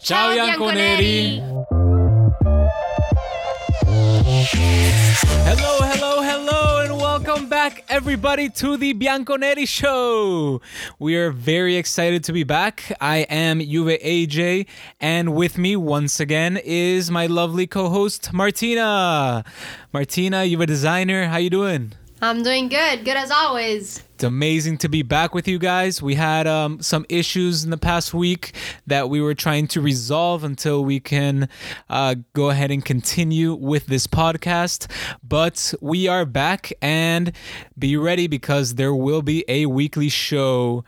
Ciao, Bianconeri. Hello, hello, hello, and welcome back, everybody, to the Bianconeri Show. We are very excited to be back. I am Juve AJ, and with me once again is my lovely co-host Martina. Martina, you're a designer. How you doing? I'm doing good. Good as always. It's amazing to be back with you guys. We had um, some issues in the past week that we were trying to resolve until we can uh, go ahead and continue with this podcast. But we are back and be ready because there will be a weekly show.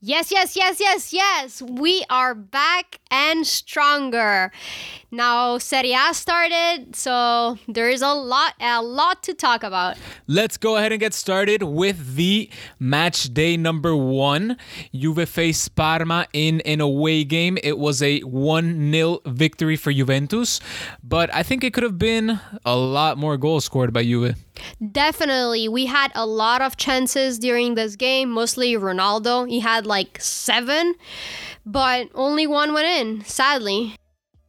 Yes, yes, yes, yes, yes. We are back and stronger. Now Serie A started, so there is a lot, a lot to talk about. Let's go ahead and get started with the match day number one. Juve faced Parma in an away game. It was a 1 0 victory for Juventus, but I think it could have been a lot more goals scored by Juve. Definitely. We had a lot of chances during this game, mostly Ronaldo. He had like seven, but only one went in, sadly.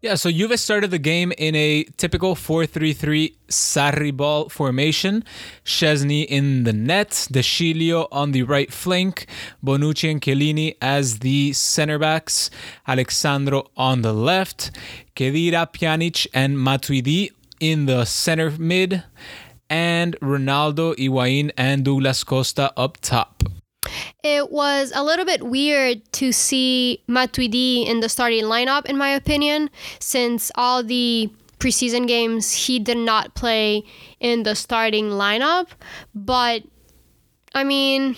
Yeah, so Juve started the game in a typical 4-3-3 Sarri ball formation. Szczesny in the net, De Sciglio on the right flank, Bonucci and Chiellini as the center backs, Alex Sandro on the left, Khedira, Pjanic, and Matuidi in the center mid, and Ronaldo, Higuain, and Douglas Costa up top. It was a little bit weird to see Matuidi in the starting lineup, in my opinion, since all the preseason games he did not play in the starting lineup. But I mean,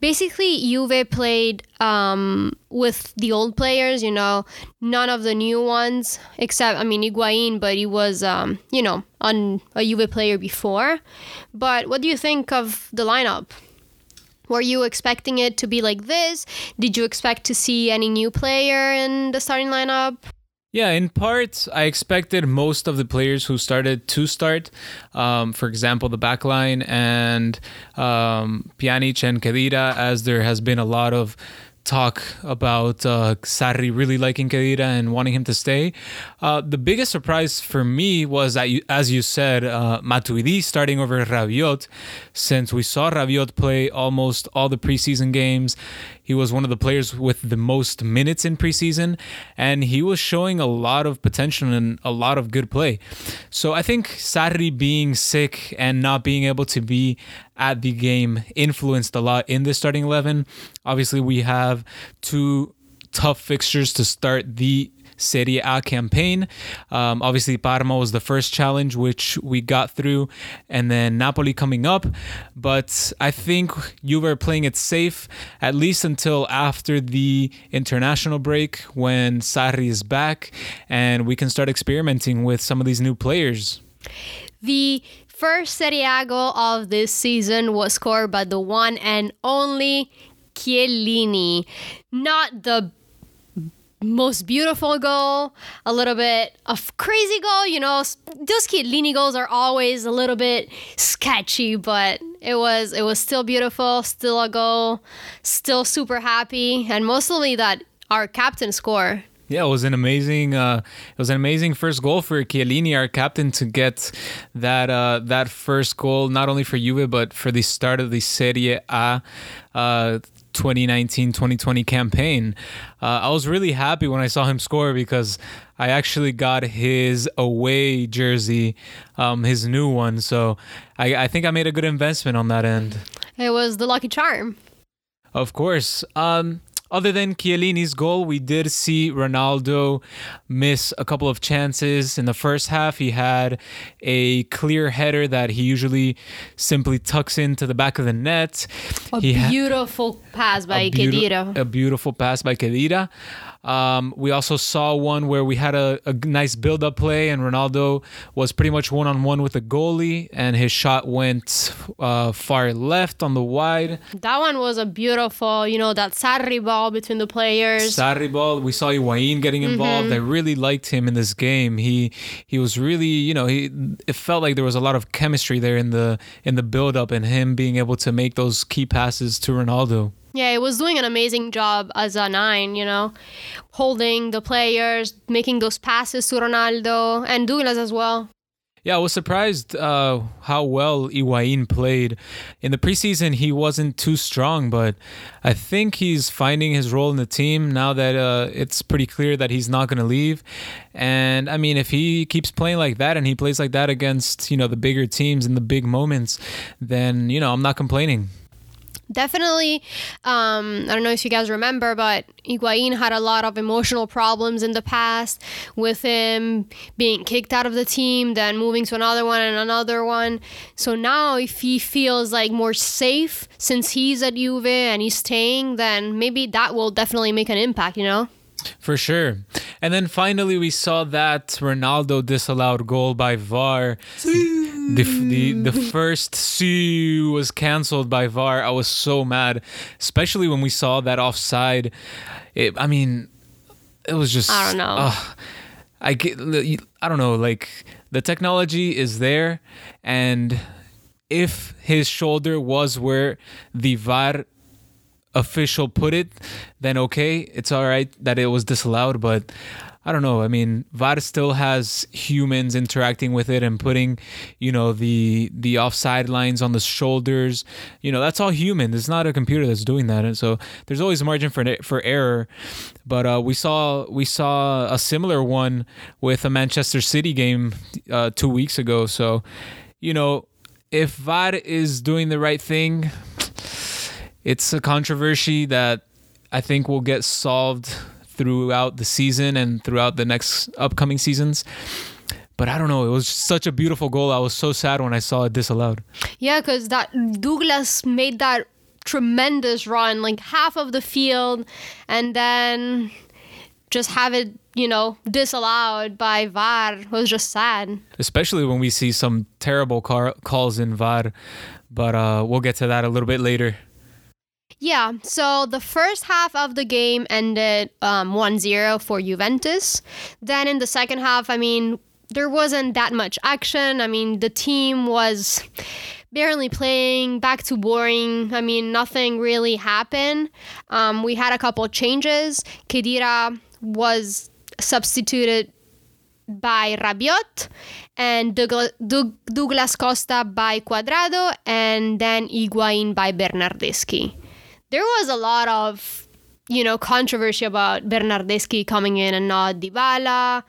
basically, Juve played um, with the old players, you know, none of the new ones, except, I mean, Higuain, but he was, um, you know, on a Juve player before. But what do you think of the lineup? Were you expecting it to be like this? Did you expect to see any new player in the starting lineup? Yeah, in part, I expected most of the players who started to start. Um, for example, the backline and um, Pjanic and Khedira, as there has been a lot of talk about uh, Sarri really liking Khedira and wanting him to stay. Uh, the biggest surprise for me was that, you, as you said, uh, Matuidi starting over Rabiot, since we saw Rabiot play almost all the preseason games. He was one of the players with the most minutes in preseason, and he was showing a lot of potential and a lot of good play. So I think Sarri being sick and not being able to be at the game influenced a lot in the starting 11. Obviously, we have two tough fixtures to start the Serie A campaign. Um, obviously, Parma was the first challenge, which we got through, and then Napoli coming up. But I think Juve are playing it safe, at least until after the international break when Sarri is back and we can start experimenting with some of these new players. The first Serie A goal of this season was scored by the one and only Chiellini. Not the most beautiful goal, a little bit of crazy goal. You know, those Chiellini goals are always a little bit sketchy, but it was it was still beautiful, still a goal, still super happy, and mostly that our captain score. Yeah, it was an amazing. Uh, it was an amazing first goal for Chiellini, our captain, to get that uh, that first goal not only for Juve but for the start of the Serie A. Uh, 2019-2020 campaign. Uh, I was really happy when I saw him score because I actually got his away jersey, um, his new one. So I, I think I made a good investment on that end. It was the lucky charm. Of course. Um, other than Chiellini's goal, we did see Ronaldo miss a couple of chances. In the first half, he had a clear header that he usually simply tucks into the back of the net. A He ha- beautiful pass by a beauti- Khedira. A beautiful pass by Khedira. Um, we also saw one where we had a, a nice build up play, and Ronaldo was pretty much one on one with the goalie, and his shot went uh, far left on the wide. That one was a beautiful, you know, that Sarri ball between the players. Sarri ball. We saw Higuain getting involved. I really liked him in this game. He he was really, you know, he it felt like there was a lot of chemistry there in the in the build up and him being able to make those key passes to Ronaldo. Yeah, it was doing an amazing job as a nine, you know, holding the players, making those passes to Ronaldo and Douglas as well. Yeah, I was surprised uh, how well Higuain played. In the preseason, he wasn't too strong, but I think he's finding his role in the team now that uh, it's pretty clear that he's not going to leave. And I mean, if he keeps playing like that and he plays like that against you know the bigger teams in the big moments, then you know I'm not complaining definitely um, i don't know if you guys remember but Higuain had a lot of emotional problems in the past with him being kicked out of the team then moving to another one and another one. So now if he feels like more safe since he's at Juve and he's staying then maybe that will definitely make an impact you know for sure. And then finally, we saw that Ronaldo disallowed goal by VAR. The, the, the first Sue was canceled by VAR. I was so mad, especially when we saw that offside. It, I mean, it was just. I don't know. Uh, I get. I don't know. Like the technology is there, and if his shoulder was where the VAR official put it, then okay, it's all right that it was disallowed. But I don't know. I mean, VAR still has humans interacting with it and putting, you know, the the offside lines on the shoulders. You know, that's all human. It's not a computer that's doing that, and so there's always margin for for error. But uh, we saw we saw a similar one with a Manchester City game uh, two weeks ago. So, you know, if VAR is doing the right thing, it's a controversy that I think will get solved throughout the season and throughout the next upcoming seasons. But I don't know. It was such a beautiful goal. I was so sad when I saw it disallowed. Yeah, because that Douglas made that tremendous run, like half of the field, and then just have it, you know, disallowed by VAR was just sad. Especially when we see some terrible car- calls in VAR. But uh, we'll get to that a little bit later. Yeah, so the first half of the game ended um, 1-0 for Juventus. Then in the second half, I mean, there wasn't that much action. I mean, the team was barely playing, back to boring. I mean, nothing really happened. Um, we had a couple changes. Khedira was substituted by Rabiot and Douglas Costa by Cuadrado and then Higuain by Bernardeschi there was a lot of, you know, controversy about Bernardeschi coming in and not Dybala.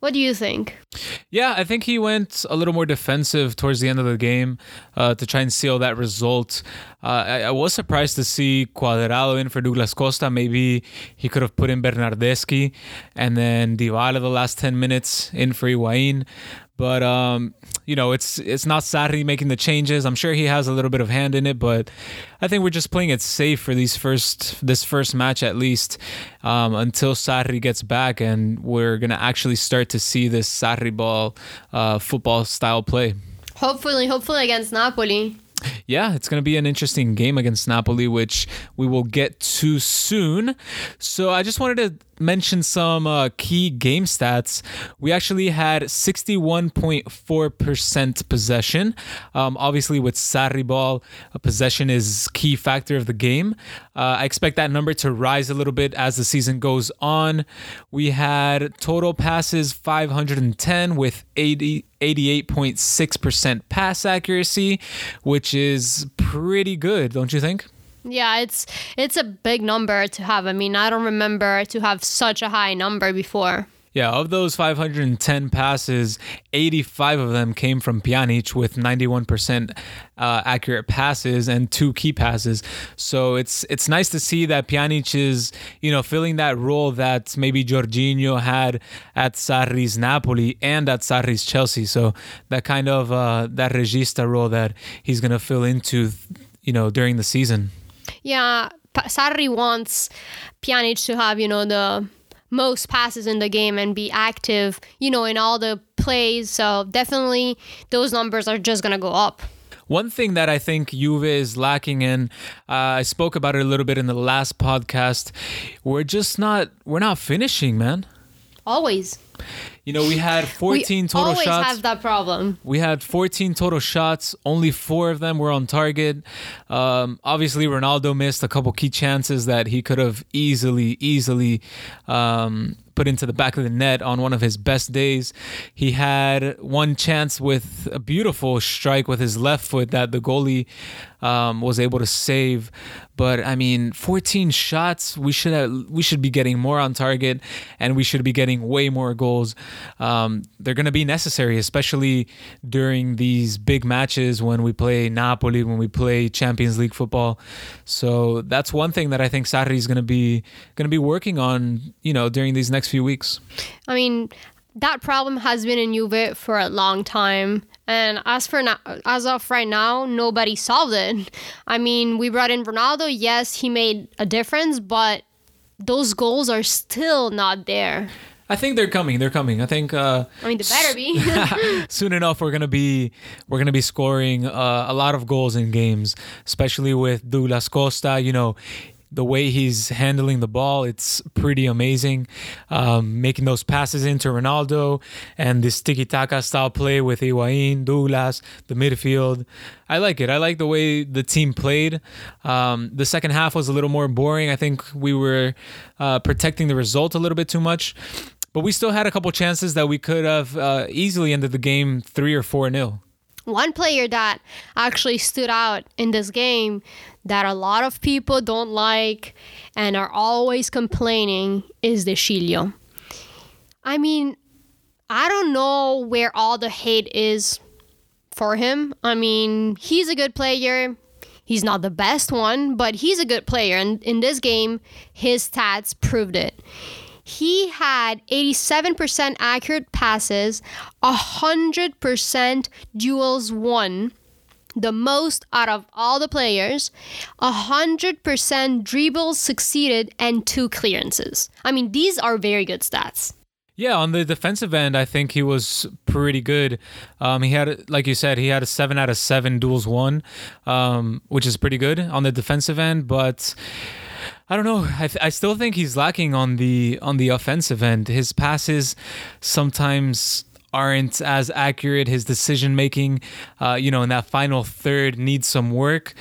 What do you think? Yeah, I think he went a little more defensive towards the end of the game uh, to try and seal that result. Uh, I, I, was surprised to see Cuadrado in for Douglas Costa. Maybe he could have put in Bernardeschi and then Dybala the last 10 minutes in for Higuain. But um, you know, it's it's not Sarri making the changes. I'm sure he has a little bit of hand in it, but I think we're just playing it safe for these first this first match at least um, until Sarri gets back, and we're gonna actually start to see this Sarri ball uh, football style play. Hopefully, hopefully against Napoli yeah, it's going to be an interesting game against Napoli, which we will get to soon. So I just wanted to mention some uh, key game stats. We actually had 61.4% possession. Um, obviously, with Sarri ball, a possession is key factor of the game. Uh, I expect that number to rise a little bit as the season goes on. We had total passes 510 with 80. 88.6% pass accuracy, which is pretty good, don't you think? Yeah, it's it's a big number to have. I mean, I don't remember to have such a high number before. Yeah, of those 510 passes, 85 of them came from Pjanic with 91% uh, accurate passes and two key passes. So it's it's nice to see that Pjanic is, you know, filling that role that maybe Jorginho had at Sarri's Napoli and at Sarri's Chelsea. So that kind of uh, that regista role that he's going to fill into, you know, during the season. Yeah, Sarri wants Pjanic to have, you know, the most passes in the game and be active, you know, in all the plays. So definitely those numbers are just going to go up. One thing that I think Juve is lacking in, uh, I spoke about it a little bit in the last podcast. We're just not, we're not finishing, man. Always. You know, we had 14 we total always shots. have that problem. We had 14 total shots. Only four of them were on target. Um, obviously, Ronaldo missed a couple key chances that he could have easily, easily um, put into the back of the net on one of his best days. He had one chance with a beautiful strike with his left foot that the goalie um, was able to save. But I mean, 14 shots. We should have, we should be getting more on target, and we should be getting way more goals. Um, they're going to be necessary, especially during these big matches when we play Napoli, when we play Champions League football. So that's one thing that I think Sarri is going to be going to be working on. You know, during these next few weeks. I mean, that problem has been in Juve for a long time. And as for now, as of right now, nobody solved it. I mean, we brought in Ronaldo. Yes, he made a difference, but those goals are still not there. I think they're coming. They're coming. I think. Uh, I mean, they better be. soon enough, we're gonna be we're gonna be scoring uh, a lot of goals in games, especially with Douglas Costa. You know, the way he's handling the ball, it's pretty amazing. Um, making those passes into Ronaldo and this tiki taka style play with Higuain, Douglas, the midfield. I like it. I like the way the team played. Um, the second half was a little more boring. I think we were uh, protecting the result a little bit too much. But we still had a couple chances that we could have uh, easily ended the game three or four nil. One player that actually stood out in this game that a lot of people don't like and are always complaining is De Sciglio. I mean, I don't know where all the hate is for him. I mean, he's a good player. He's not the best one, but he's a good player. And in this game, his stats proved it. He had 87% accurate passes, 100% duels won, the most out of all the players, 100% dribbles succeeded, and two clearances. I mean, these are very good stats. Yeah, on the defensive end, I think he was pretty good. Um, he had, like you said, he had a seven out of seven duels won, um, which is pretty good on the defensive end. But I don't know. I, th- I still think he's lacking on the on the offensive end. His passes sometimes aren't as accurate. His decision making, uh, you know, in that final third needs some work.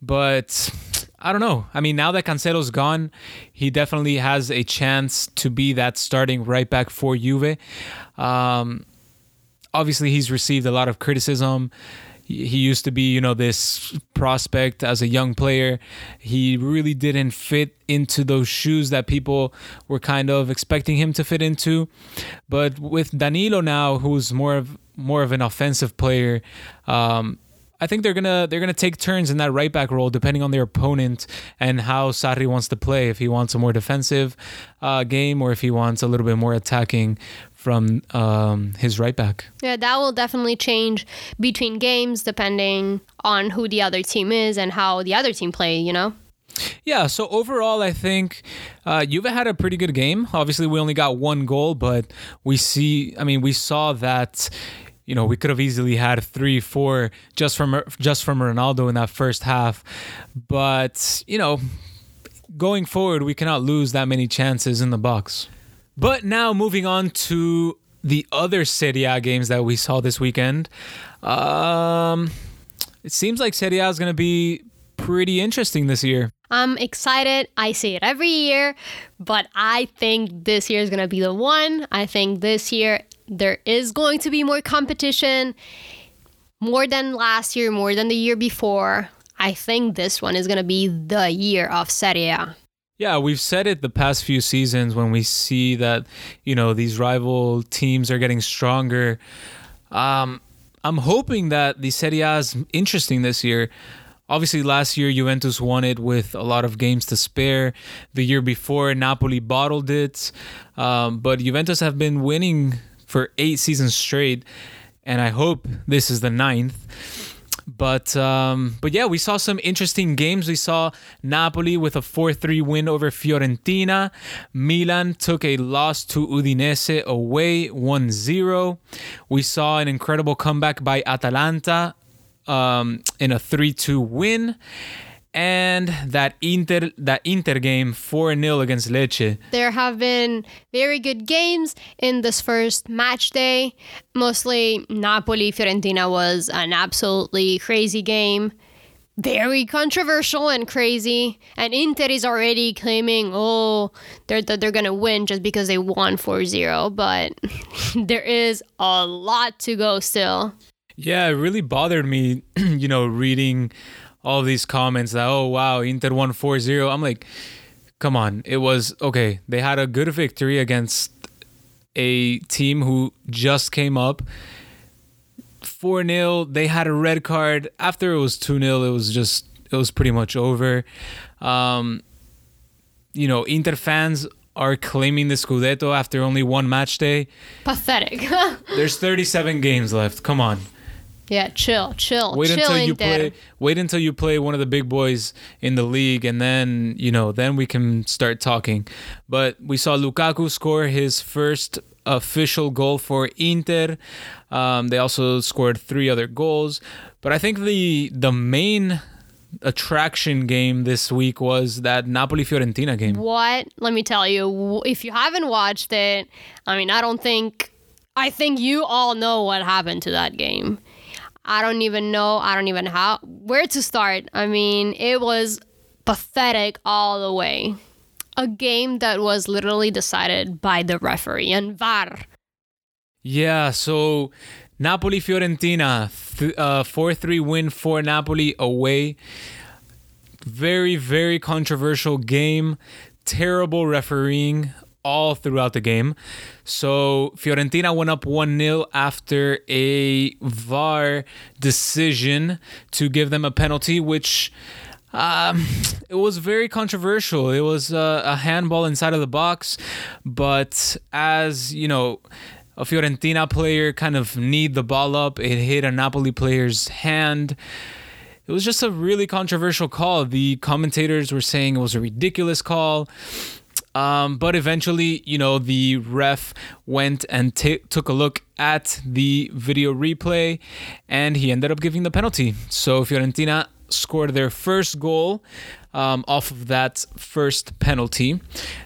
But I don't know. I mean, now that Cancelo's gone, he definitely has a chance to be that starting right back for Juve. Um, obviously, he's received a lot of criticism. He used to be, you know, this prospect as a young player. He really didn't fit into those shoes that people were kind of expecting him to fit into. But with Danilo now, who's more of more of an offensive player, um, I think they're gonna they're gonna take turns in that right back role depending on their opponent and how Sarri wants to play. If he wants a more defensive uh, game or if he wants a little bit more attacking from um, his right back. Yeah, that will definitely change between games depending on who the other team is and how the other team play. You know. Yeah, so overall, I think uh, Juve had a pretty good game. Obviously, we only got one goal, but we see, I mean, we saw that you know, we could have easily had three, four just from just from Ronaldo in that first half. But you know, going forward, we cannot lose that many chances in the box. But now moving on to the other Serie A games that we saw this weekend. Um, it seems like Serie A is going to be pretty interesting this year. I'm excited. I say it every year, but I think this year is going to be the one. I think this year there is going to be more competition, more than last year, more than the year before. I think this one is going to be the year of Serie A. Yeah, we've said it the past few seasons when we see that, you know, these rival teams are getting stronger. Um, I'm hoping that the Serie A is interesting this year. Obviously, last year Juventus won it with a lot of games to spare. The year before, Napoli bottled it. Um, but Juventus have been winning for eight seasons straight, and I hope this is the ninth. But um, but yeah, we saw some interesting games. We saw Napoli with a 4-3 win over Fiorentina. Milan took a loss to Udinese away 1-0. We saw an incredible comeback by Atalanta um, in a 3-2 win. And that Inter that Inter game 4-0 against Lecce. There have been very good games in this first match day. Mostly Napoli Fiorentina was an absolutely crazy game. Very controversial and crazy. And Inter is already claiming, oh, they're, that they're going to win just because they won 4 0. But there is a lot to go still. Yeah, it really bothered me, you know, reading all these comments that, oh, wow, Inter won 4 0. I'm like, come on. It was, okay, they had a good victory against a team who just came up. 4 0. They had a red card. After it was 2 0, it was just, it was pretty much over. Um, you know, Inter fans are claiming the Scudetto after only one match day. Pathetic. There's 37 games left. Come on. Yeah, chill, chill, Wait chill until you play. Wait until you play one of the big boys in the league, and then you know, then we can start talking. But we saw Lukaku score his first official goal for Inter. Um, they also scored three other goals. But I think the the main attraction game this week was that Napoli Fiorentina game. What? Let me tell you, if you haven't watched it, I mean, I don't think, I think you all know what happened to that game. I don't even know, I don't even how, where to start. I mean, it was pathetic all the way. A game that was literally decided by the referee and VAR. Yeah, so Napoli Fiorentina, th- uh, 4 3 win for Napoli away. Very, very controversial game. Terrible refereeing all throughout the game. So Fiorentina went up 1 0 after a VAR decision to give them a penalty, which. Um, it was very controversial. It was uh, a handball inside of the box, but as you know, a Fiorentina player kind of kneed the ball up. It hit a Napoli player's hand. It was just a really controversial call. The commentators were saying it was a ridiculous call. Um, but eventually, you know, the ref went and t- took a look at the video replay and he ended up giving the penalty. So Fiorentina scored their first goal um, off of that first penalty.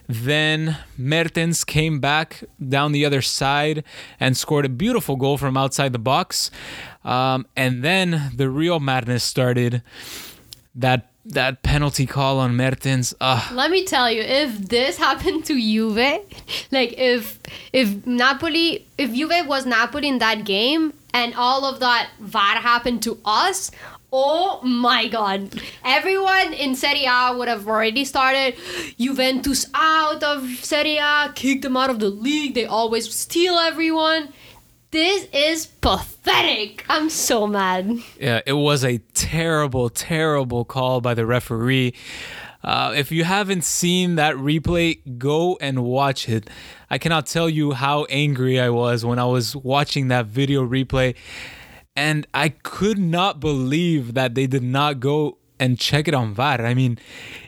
Then Mertens came back down the other side and scored a beautiful goal from outside the box. Um, and then the real madness started. That that penalty call on Mertens. Uh, Let me tell you, if this happened to Juve, like if if Napoli, if Juve was Napoli in that game, and all of that VAR happened to us, oh my god! Everyone in Serie A would have already started. Juventus out of Serie A, kick them out of the league. They always steal everyone. This is pathetic. I'm so mad. Yeah, it was a terrible, terrible call by the referee. Uh, if you haven't seen that replay, go and watch it. I cannot tell you how angry I was when I was watching that video replay. And I could not believe that they did not go and check it on VAR. I mean,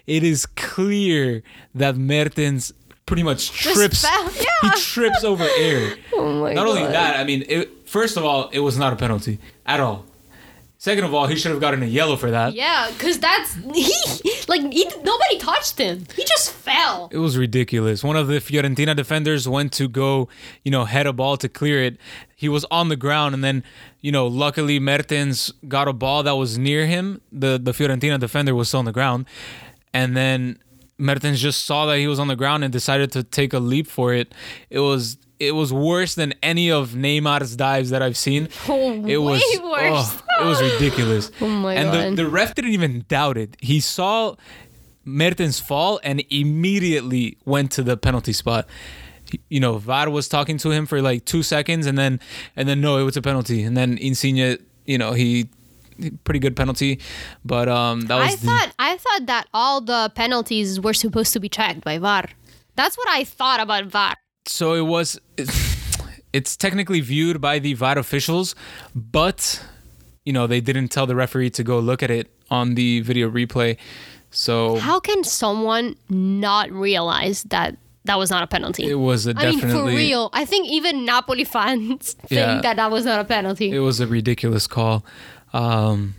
it is clear that Mertens pretty much trips. fell, He trips over air. Oh my Not only that, I mean, it, first of all, it was not a penalty at all. Second of all, he should have gotten a yellow for that. Yeah, cause that's he like he, nobody touched him. He just fell. It was ridiculous. One of the Fiorentina defenders went to go, you know, head a ball to clear it. He was on the ground, and then, you know, luckily Mertens got a ball that was near him. The the Fiorentina defender was still on the ground, and then Mertens just saw that he was on the ground and decided to take a leap for it. It was it was worse than any of Neymar's dives that I've seen. Oh, it was worse. oh, it was ridiculous. Oh my and God. the, the ref didn't even doubt it. He saw Mertens fall and immediately went to the penalty spot. You know, VAR was talking to him for like two seconds, and then and then no, it was a penalty. And then Insigne, you know, he pretty good penalty, but um, that was I the, thought I thought that all the penalties were supposed to be checked by VAR. That's what I thought about VAR. so it was. It's technically viewed by the VAR officials, but you know they didn't tell the referee to go look at it on the video replay. So How can someone not realize that that was not a penalty? it was a I mean, definitely. for real. I think even Napoli fans think that that was not a penalty. it was a ridiculous call. Um,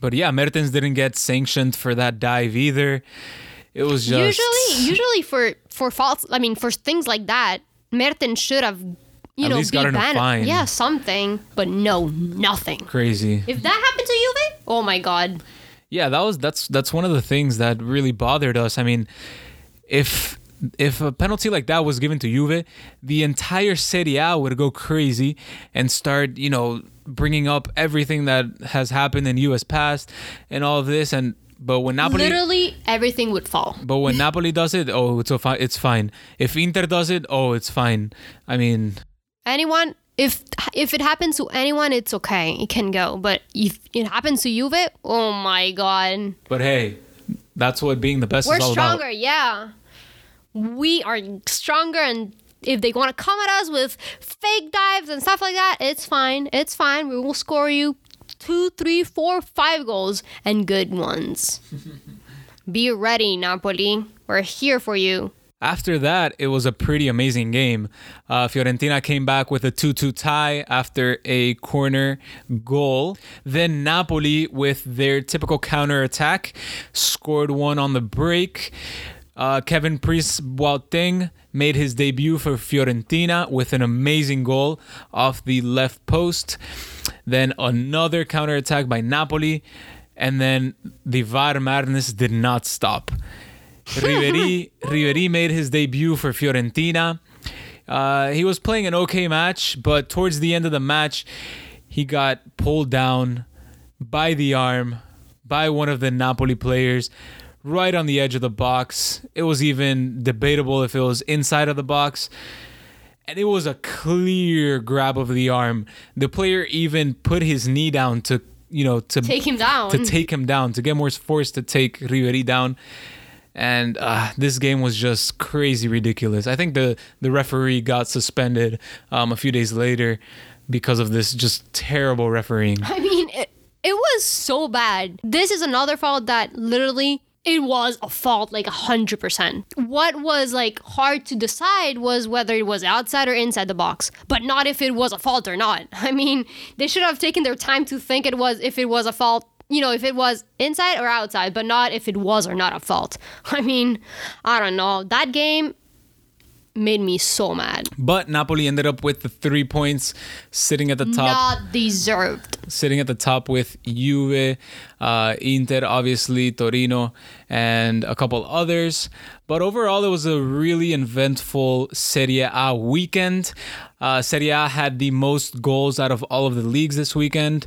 But yeah, Mertens didn't get sanctioned for that dive either. It was just usually usually for for faults. I mean, for things like that, Mertens should have you At know least be banned. fine. Yeah, something. But no, nothing. crazy. If that happened to Juve, oh my god. Yeah, that was that's that's one of the things that really bothered us. I mean, if if a penalty like that was given to Juve, the entire Serie A would go crazy and start, you know, bringing up everything that has happened in US past and all of this and but when Napoli Literally everything would fall. but when Napoli does it, oh, it's a fi- it's fine. If Inter does it, oh, it's fine. I mean, Anyone if if it happens to anyone, it's okay. It can go. But if it happens to Juve, oh my god. but hey, that's what being the best We're is all stronger, about. yeah. We are stronger and if they want to come at us with fake dives and stuff like that, it's fine. It's fine. We will score you two, three, four, five goals and good ones. Be ready, Napoli. We're here for you. After that, it was a pretty amazing game. Uh, Fiorentina came back with a 2 2 tie after a corner goal. Then Napoli, with their typical counter attack, scored one on the break. Uh, Kevin-Prince Boateng made his debut for Fiorentina with an amazing goal off the left post. Then another counter attack by Napoli. And then the VAR madness did not stop. Ribery, Ribery made his debut for Fiorentina. Uh, he was playing an okay match, but towards the end of the match, he got pulled down by the arm by one of the Napoli players right on the edge of the box. It was even debatable if it was inside of the box. And it was a clear grab of the arm. The player even put his knee down to, you know, to Take him down. to take him down, to get more force to take Ribery down. And uh, this game was just crazy ridiculous. I think the, the referee got suspended um, a few days later because of this just terrible refereeing. I mean, it, it was so bad. This is another fault that literally it was a fault like 100%. What was like hard to decide was whether it was outside or inside the box, but not if it was a fault or not. I mean, they should have taken their time to think it was if it was a fault, you know, if it was inside or outside, but not if it was or not a fault. I mean, I don't know. That game made me so mad. But Napoli ended up with the three points, sitting at the top. Not deserved. sitting at the top with Juve, uh, Inter, obviously, Torino, and a couple others. But overall, it was a really eventful Serie A weekend. Uh, Serie A had the most goals out of all of the leagues this weekend.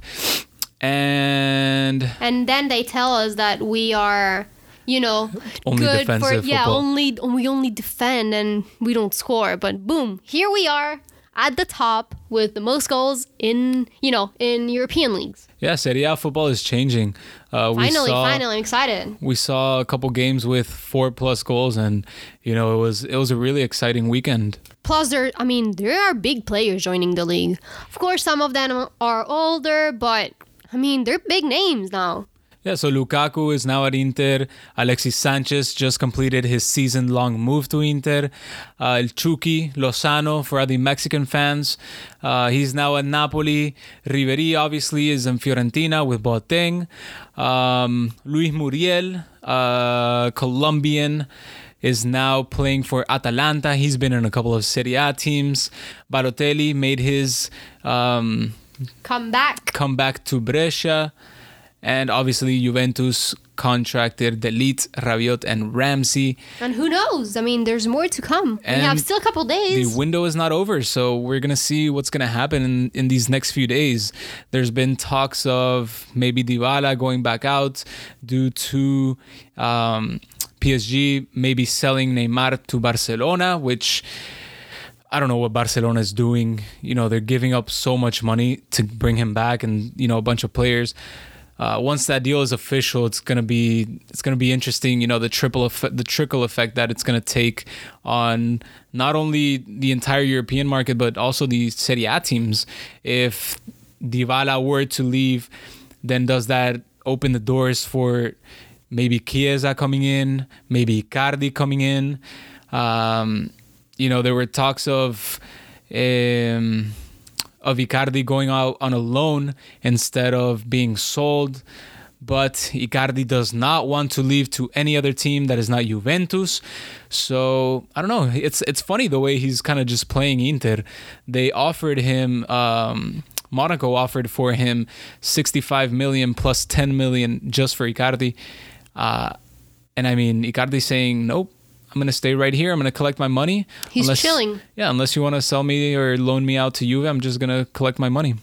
And and then they tell us that we are you know Only good defensive for yeah football. only we only defend and we don't score but boom here we are at the top with the most goals in you know in European leagues yeah, Serie A football is changing. Uh, we finally saw, finally I'm excited we saw a couple games with four plus goals, and you know it was it was a really exciting weekend. plus there I mean there are big players joining the league of course some of them are older but I mean they're big names now Yeah, so Lukaku is now at Inter. Alexis Sanchez just completed his season long move to Inter. Uh, El Chucky Lozano for the Mexican fans. Uh, he's now at Napoli. Ribery obviously is in Fiorentina with Boateng. Um, Luis Muriel, uh, Colombian, is now playing for Atalanta. He's been in a couple of Serie A teams. Balotelli made his um, come back come back to Brescia. And obviously, Juventus contracted De Ligt, Rabiot, and Ramsey. and who knows I mean there's more to come we have still a couple days. The window is not over, so we're gonna see what's gonna happen in, in these next few days. There's been talks of maybe Dybala going back out due to um, PSG maybe selling Neymar to Barcelona, which I don't know what Barcelona is doing. You know, they're giving up so much money to bring him back, and you know, a bunch of players. Uh, once that deal is official, it's gonna be it's gonna be interesting. You know, the triple effect, the trickle effect that it's gonna take on not only the entire European market but also the Serie A teams. If Dybala were to leave, then does that open the doors for maybe Chiesa coming in, maybe Icardi coming in? Um, you know, there were talks of um, of Icardi going out on a loan instead of being sold. but Icardi does not want to leave to any other team that is not Juventus. So I don't know. It's it's funny the way he's kind of just playing Inter. They offered him. Um, Monaco offered for him 65 million plus 10 million just for Icardi. Uh, and I mean, Icardi saying, nope, I'm going to stay right here. I'm going to collect my money. He's chilling. Yeah, unless you want to sell me or loan me out to you, I'm just going to collect my money.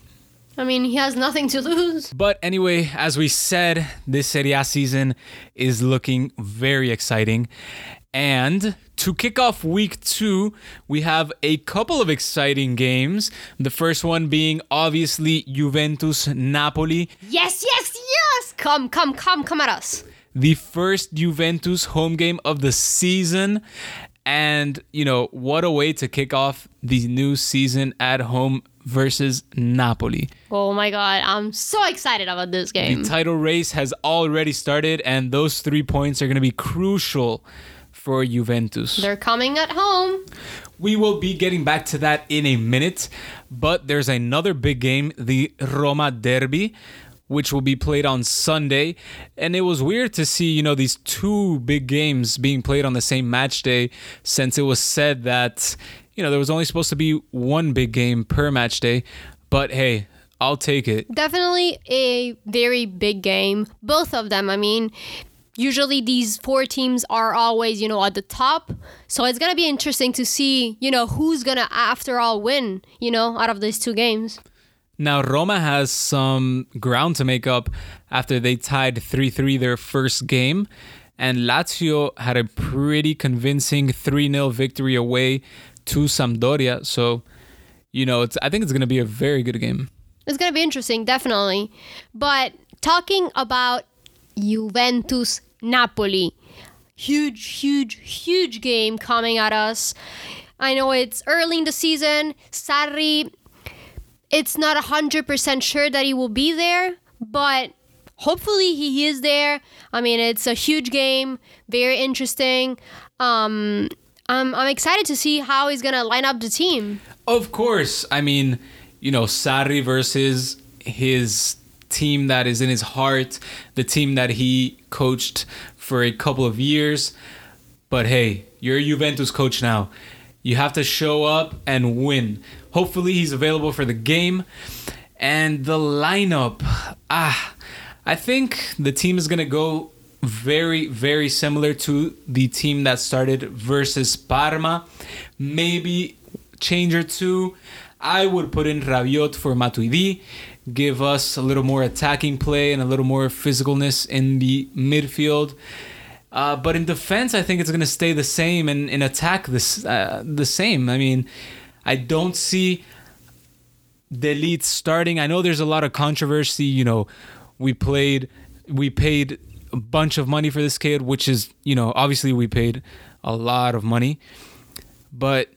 I mean, he has nothing to lose. But anyway, as we said, this Serie A season is looking very exciting. And to kick off week two, we have a couple of exciting games. The first one being obviously Juventus Napoli. Yes, yes, yes! Come, come, come, come at us. The first Juventus home game of the season. And, you know, what a way to kick off the new season at home versus Napoli. Oh my God, I'm so excited about this game. The title race has already started, and those three points are going to be crucial for Juventus. They're coming at home. We will be getting back to that in a minute, but there's another big game, the Roma Derby, which will be played on Sunday. And it was weird to see, you know, these two big games being played on the same match day since it was said that, you know, there was only supposed to be one big game per match day. But hey, I'll take it. Definitely a very big game. Both of them. I mean, usually these four teams are always, you know, at the top. So it's going to be interesting to see, you know, who's going to after all win, you know, out of these two games. Now, Roma has some ground to make up after they tied 3 3 their first game. And Lazio had a pretty convincing 3 0 victory away to Sampdoria. So, you know, I think it's going to be a very good game. It's going to be interesting, definitely. But talking about Juventus Napoli. Huge, huge, huge game coming at us. I know it's early in the season. Sarri, it's not 100% sure that he will be there, but hopefully he is there. I mean, it's a huge game, very interesting. Um, I'm, I'm excited to see how he's going to line up the team. Of course. I mean, you know, Sarri versus his team that is in his heart, the team that he coached for a couple of years. But hey, you're a Juventus coach now. You have to show up and win. Hopefully, he's available for the game. And the lineup, ah, I think the team is going to go very, very similar to the team that started versus Parma. Maybe change or two. I would put in Rabiot for Matuidi give us a little more attacking play and a little more physicalness in the midfield. Uh, but in defense, I think it's going to stay the same, and in attack, this uh, the same. I mean, I don't see Ligt starting. I know there's a lot of controversy. You know, we played, we paid a bunch of money for this kid, which is, you know, obviously we paid a lot of money, but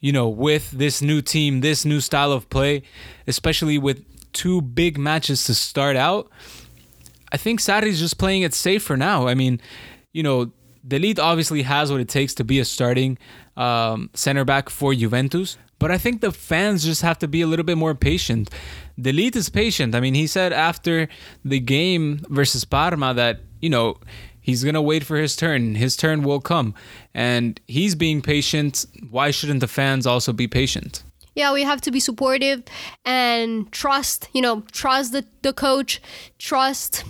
you know, with this new team, this new style of play, especially with two big matches to start out, I think Sarri's just playing it safe for now. I mean, you know, De Ligt obviously has what it takes to be a starting um, center back for Juventus, but I think the fans just have to be a little bit more patient. De Ligt is patient. I mean, he said after the game versus Parma that, you know, he's going to wait for his turn. His turn will come. And he's being patient. Why shouldn't the fans also be patient? yeah, we have to be supportive and trust, you know, trust the, the coach, trust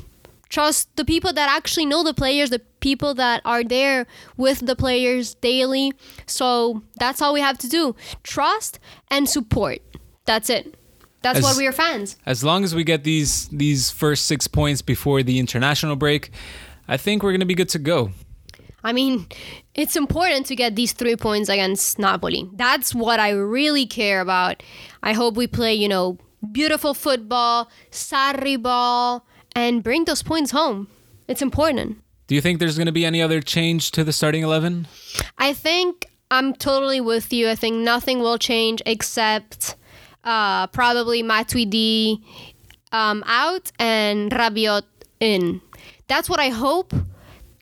trust the people that actually know the players, the people that are there with the players daily. So that's all we have to do. Trust and support. That's it. That's as, what we are fans. As long as we get these these first 6 points before the international break, I think we're going to be good to go. I mean, it's important to get these three points against Napoli. That's what I really care about. I hope we play, you know, beautiful football, Sarri ball, and bring those points home. It's important. Do you think there's going to be any other change to the starting 11? I think I'm totally with you. I think nothing will change except uh, probably Matuidi um, out and Rabiot in. That's what I hope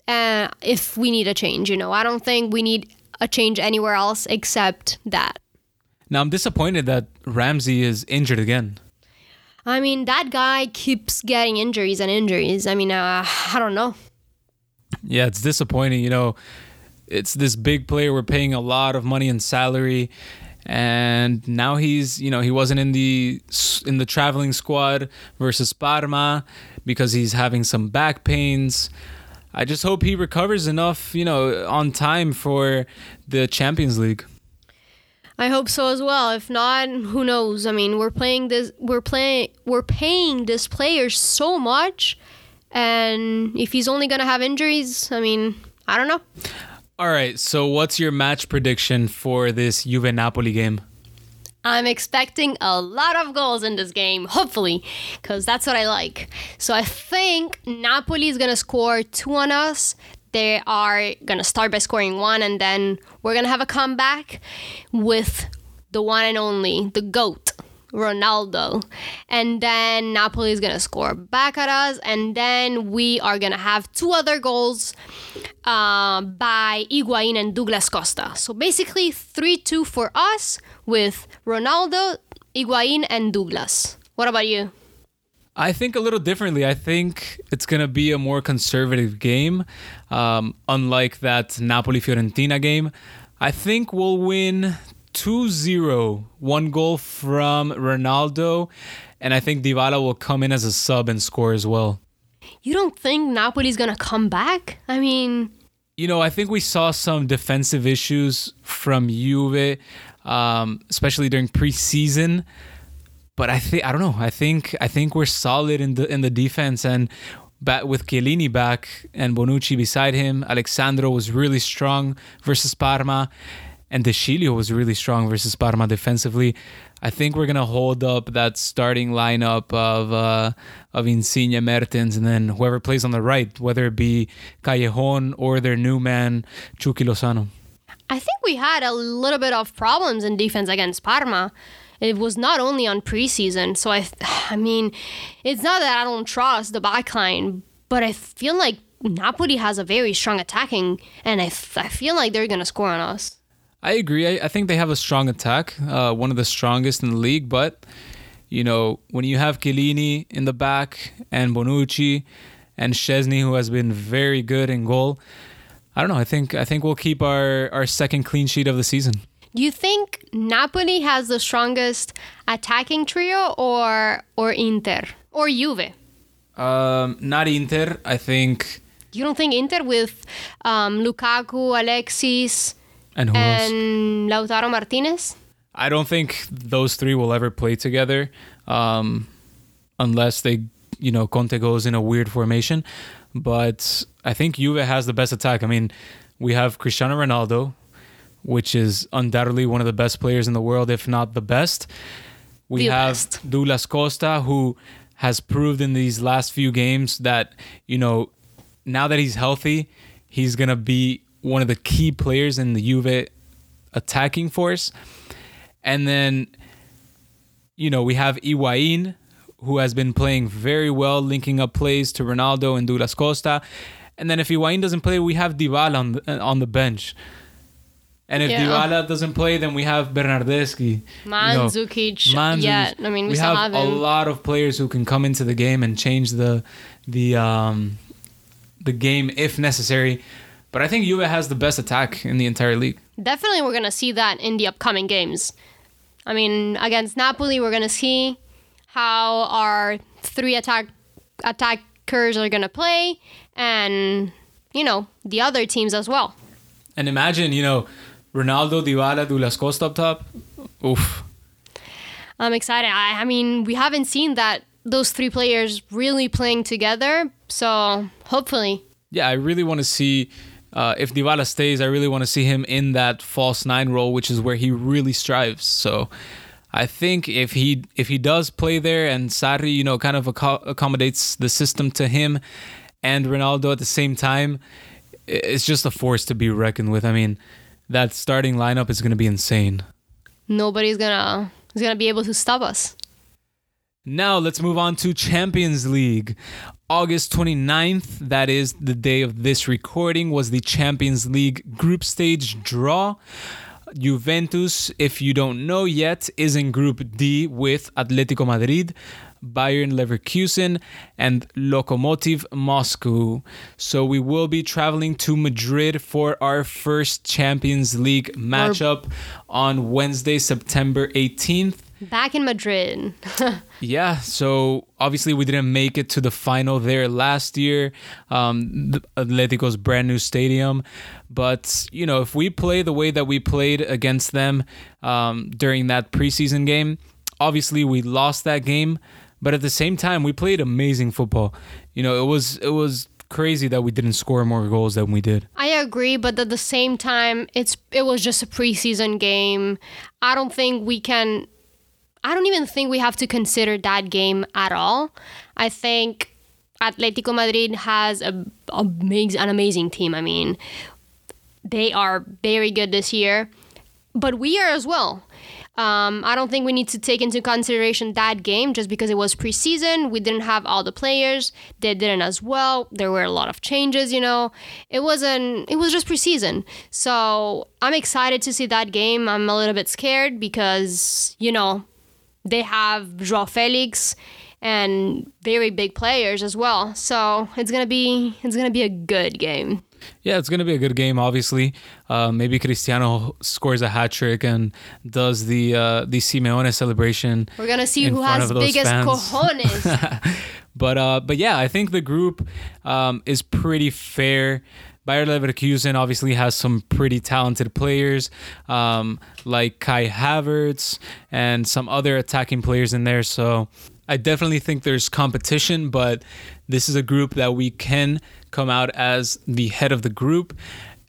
uh, if we need a change. You know, I don't think we need a change anywhere else except that. Now I'm disappointed that Ramsey is injured again. I mean, that guy keeps getting injuries and injuries. I mean, uh, I don't know. Yeah, it's disappointing. You know, it's this big player. We're paying a lot of money in salary, and now he's you know he wasn't in the in the traveling squad versus Parma because he's having some back pains. I just hope he recovers enough, you know, on time for the Champions League. I hope so as well. If not, who knows? I mean, we're playing this we're playing we're paying this player so much and if he's only going to have injuries, I mean, I don't know. All right, so what's your match prediction for this Juve Napoli game? I'm expecting a lot of goals in this game, hopefully, because that's what I like. So I think Napoli is going to score two on us. They are going to start by scoring one, and then we're going to have a comeback with the one and only, the GOAT, Ronaldo. And then Napoli is going to score back at us. And then we are going to have two other goals uh, by Higuain and Douglas Costa. So basically 3 2 for us with Ronaldo, Higuain, and Douglas. What about you? I think a little differently. I think it's going to be a more conservative game, um, unlike that Napoli Fiorentina game. I think we'll win 2 0, one goal from Ronaldo, and I think Dybala will come in as a sub and score as well. You don't think Napoli's going to come back? I mean, you know, I think we saw some defensive issues from Juve, um, especially during preseason. But I think I don't know. I think I think we're solid in the in the defense, and back with Chiellini back and Bonucci beside him, Alex Sandro was really strong versus Parma, and De Sciglio was really strong versus Parma defensively. I think we're gonna hold up that starting lineup of uh, of Insigne, Mertens, and then whoever plays on the right, whether it be Callejon or their new man Chucky Lozano. I think we had a little bit of problems in defense against Parma. It was not only on preseason, so I, I mean, it's not that I don't trust the backline, but I feel like Napoli has a very strong attacking, and I, I feel like they're gonna score on us. I agree. I, I think they have a strong attack, uh, one of the strongest in the league. But you know, when you have Chiellini in the back and Bonucci and Szczesny, who has been very good in goal, I don't know. I think I think we'll keep our our second clean sheet of the season. Do you think Napoli has the strongest attacking trio, or or Inter or Juve? Um, not Inter. I think. You don't think Inter with um, Lukaku, Alexis, and, who and Lautaro Martinez? I don't think those three will ever play together, um, unless they, you know, Conte goes in a weird formation. But I think Juve has the best attack. I mean, we have Cristiano Ronaldo, which is undoubtedly one of the best players in the world, if not the best. We The have best. Douglas Costa, who has proved in these last few games that, you know, now that he's healthy, he's going to be one of the key players in the Juve attacking force. And then, you know, we have Higuain, who has been playing very well, linking up plays to Ronaldo and Douglas Costa. And then if Higuain doesn't play, we have Dybala on the, on the bench. And if Yeah. Dybala doesn't play, then we have Bernardeschi. Mandzukic. Mandzukic. Yeah, I mean, we, we have, have a lot of players who can come into the game and change the the um, the game if necessary. But I think Juve has the best attack in the entire league. Definitely, we're gonna see that in the upcoming games. I mean, against Napoli, we're gonna see how our three attack attackers are gonna play, and you know the other teams as well. And imagine, you know, Ronaldo, Dybala, Douglas Costa up top. Oof. I'm excited. I, I mean, we haven't seen that those three players really playing together, so hopefully, Yeah, I really want to see. Uh, if Dybala stays, I really want to see him in that false nine role, which is where he really strives. So, I think if he if he does play there and Sarri, you know, kind of acco- accommodates the system to him and Ronaldo at the same time, it's just a force to be reckoned with. I mean, that starting lineup is going to be insane. nobody's gonna is gonna be able to stop us. Now let's move on to Champions League. August 29th, that is the day of this recording, was the Champions League group stage draw. Juventus, if you don't know yet, is in Group D with Atletico Madrid. Bayern Leverkusen, and Lokomotiv Moscow. So we will be traveling to Madrid for our first Champions League matchup on Wednesday, September 18th. Back in Madrid. Yeah, so obviously we didn't make it to the final there last year, um, the Atletico's brand new stadium. But you know, if we play the way that we played against them um, during that preseason game, obviously we lost that game. But at the same time, we played amazing football. You know, it was it was crazy that we didn't score more goals than we did. I agree, but at the same time, it's it was just a preseason game. I don't think we can. I don't even think we have to consider that game at all. I think Atletico Madrid has a, a an amazing team. I mean, they are very good this year, but we are as well. Um, I don't think we need to take into consideration that game just because it was preseason. We didn't have all the players; they didn't as well. There were a lot of changes. You know, it wasn't. It was just preseason. So I'm excited to see that game. I'm a little bit scared because you know they have Joao Felix and very big players as well. So it's gonna be it's gonna be a good game. Yeah, it's going to be a good game. Obviously, uh, maybe Cristiano scores a hat trick and does the uh, the Simeone celebration. We're gonna see who has biggest fans. cojones. But uh, but yeah, I think the group um, is pretty fair. Bayer Leverkusen obviously has some pretty talented players um, like Kai Havertz and some other attacking players in there. So I definitely think there's competition, but this is a group that we can come out as the head of the group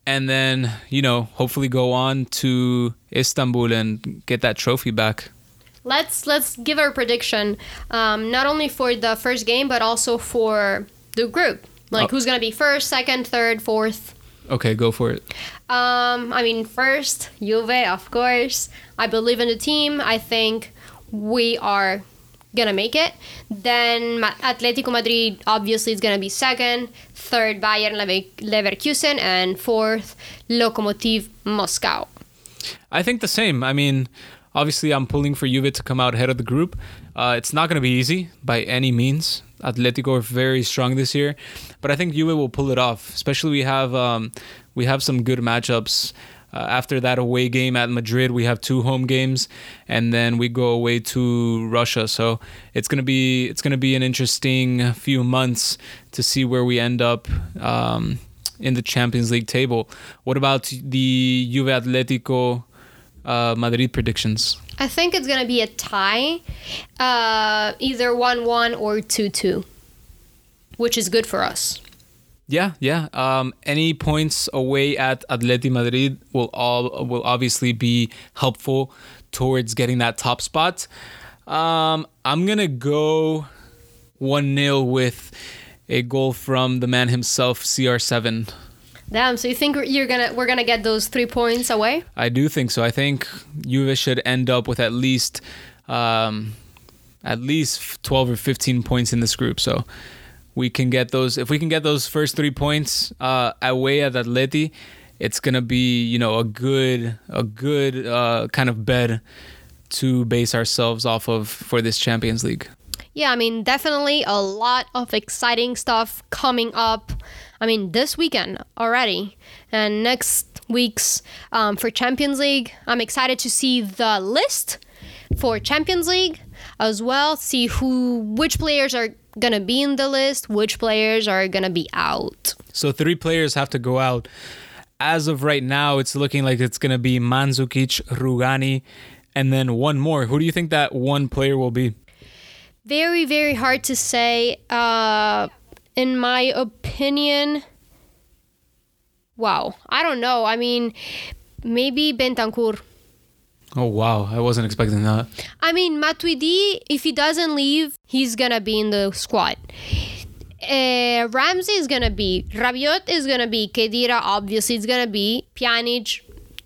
and then, you know, hopefully go on to Istanbul and get that trophy back. let's let's give our prediction, um, not only for the first game but also for the group. Like Oh. who's gonna be first, second, third, fourth. Okay, go for it. Um, I mean, first, Juve, of course. I believe in the team. I think we are gonna make it. Then Atletico Madrid obviously is gonna be second. Third, Bayern Leverkusen, and fourth, Lokomotiv Moscow. I think the same. I mean, obviously, I'm pulling for Juve to come out ahead of the group. Uh, it's not going to be easy by any means. Atletico are very strong this year, but I think Juve will pull it off. Especially we have um, we have some good matchups. Uh, after that away game at Madrid, we have two home games, and then we go away to Russia. So it's gonna be it's gonna be an interesting few months to see where we end up um, in the Champions League table. What about the Juve Atletico uh, Madrid predictions? I think it's gonna be a tie, uh, either one-one or two-two, which is good for us. Yeah, yeah. Um, any points away at Atleti Madrid will all will obviously be helpful towards getting that top spot. Um, I'm gonna go one 0 with a goal from the man himself, CR7. Damn. So you think you're gonna we're gonna get those three points away? I do think so. I think Juve should end up with at least um, at least 12 or 15 points in this group. So we can get those if we can get those first 3 points uh, away at Atleti, it's going to be, you know, a good a good uh, kind of bed to base ourselves off of for this Champions League. Yeah, I mean, definitely a lot of exciting stuff coming up. I mean, this weekend already, and next week's um, for Champions League. I'm excited to see the list for Champions League as well. See who, which players are gonna be in the list, which players are gonna be out. So three players have to go out. As of right now, it's looking like it's going to be Mandzukic, Rugani, and then one more. Who do you think that one player will be? Very, very hard to say. Uh, in my opinion, wow, I don't know. I mean, maybe Bentancur. Oh wow, I wasn't expecting that. I mean, Matuidi, if he doesn't leave, he's gonna be in the squad. Uh, Ramsey is gonna be. Rabiot is gonna be. Khedira obviously is gonna be. Pjanic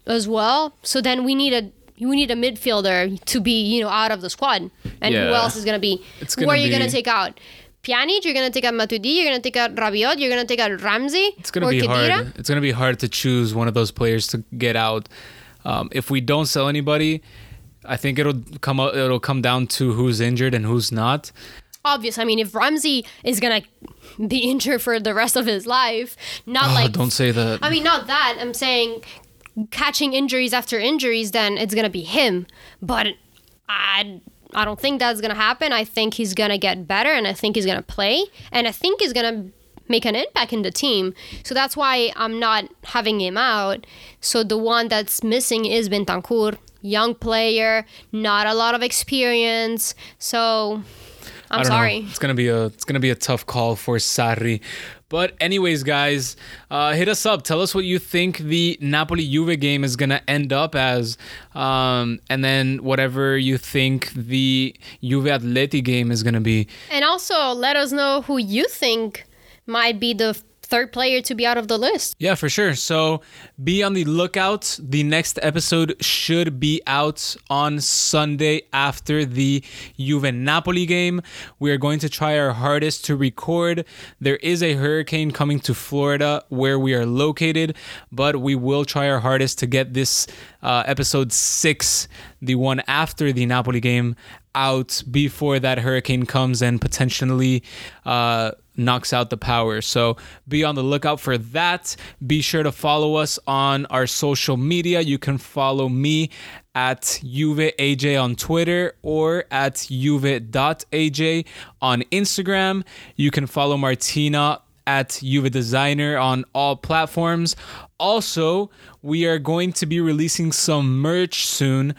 as well. So then we need a we need a midfielder to be you know out of the squad. And who else is gonna be? It's who gonna are you gonna take out? Pjanic, you're gonna take out Matuidi, you're gonna take out Rabiot, you're gonna take out Ramsey It's gonna or be hard. It's gonna be hard to choose one of those players to get out. Um, if we don't sell anybody, I think it'll come out, it'll come down to who's injured and who's not. Obvious. I mean, if Ramsey is gonna be injured for the rest of his life, not Oh, like don't say that. I mean, not that. I'm saying catching injuries after injuries, then it's gonna be him. But I, I don't think that's gonna happen. I think he's gonna get better, and I think he's gonna play, and I think he's gonna make an impact in the team. So that's why I'm not having him out. So the one that's missing is Bentancur, young player, not a lot of experience. So I'm don't know. sorry. It's gonna be a it's gonna be a tough call for Sarri. But anyways, guys, uh, hit us up. Tell us what you think the Napoli Juve game is gonna end up as, um, and then whatever you think the Juve Atleti game is gonna be. And also let us know who you think might be the third player to be out of the list. Yeah, for sure. So be on the lookout. The next episode should be out on Sunday after the Juve Napoli game. We are going to try our hardest to record. There is a hurricane coming to Florida where we are located, but we will try our hardest to get this uh, episode six, the one after the Napoli game, out before that hurricane comes and potentially uh, knocks out the power. So be on the lookout for that. Be sure to follow us on our social media. You can follow me at JuveAJ on Twitter or at Juve.aj on Instagram. You can follow Martina at Juve Designer on all platforms. Also, we are going to be releasing some merch soon.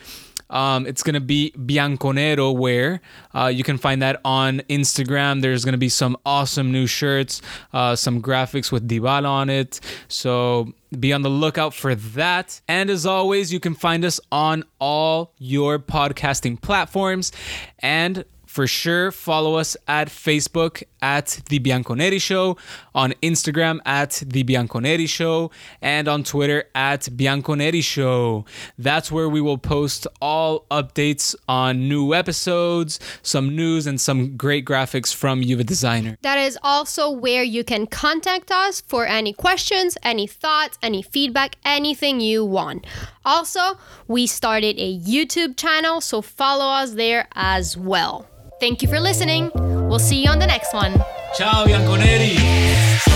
Um, it's going to be Bianconero wear. Uh, you can find that on Instagram. There's going to be some awesome new shirts, uh, some graphics with Dybala on it. So be on the lookout for that. And as always, you can find us on all your podcasting platforms. And for sure, follow us at Facebook at The Bianconeri Show, on Instagram at The Bianconeri Show, and on Twitter at Bianconeri Show. That's where we will post all updates on new episodes, some news, and some great graphics from Juve Designer. That is also where you can contact us for any questions, any thoughts, any feedback, anything you want. Also, we started a YouTube channel, so follow us there as well. Thank you for listening. We'll see you on the next one. Ciao, Bianconeri!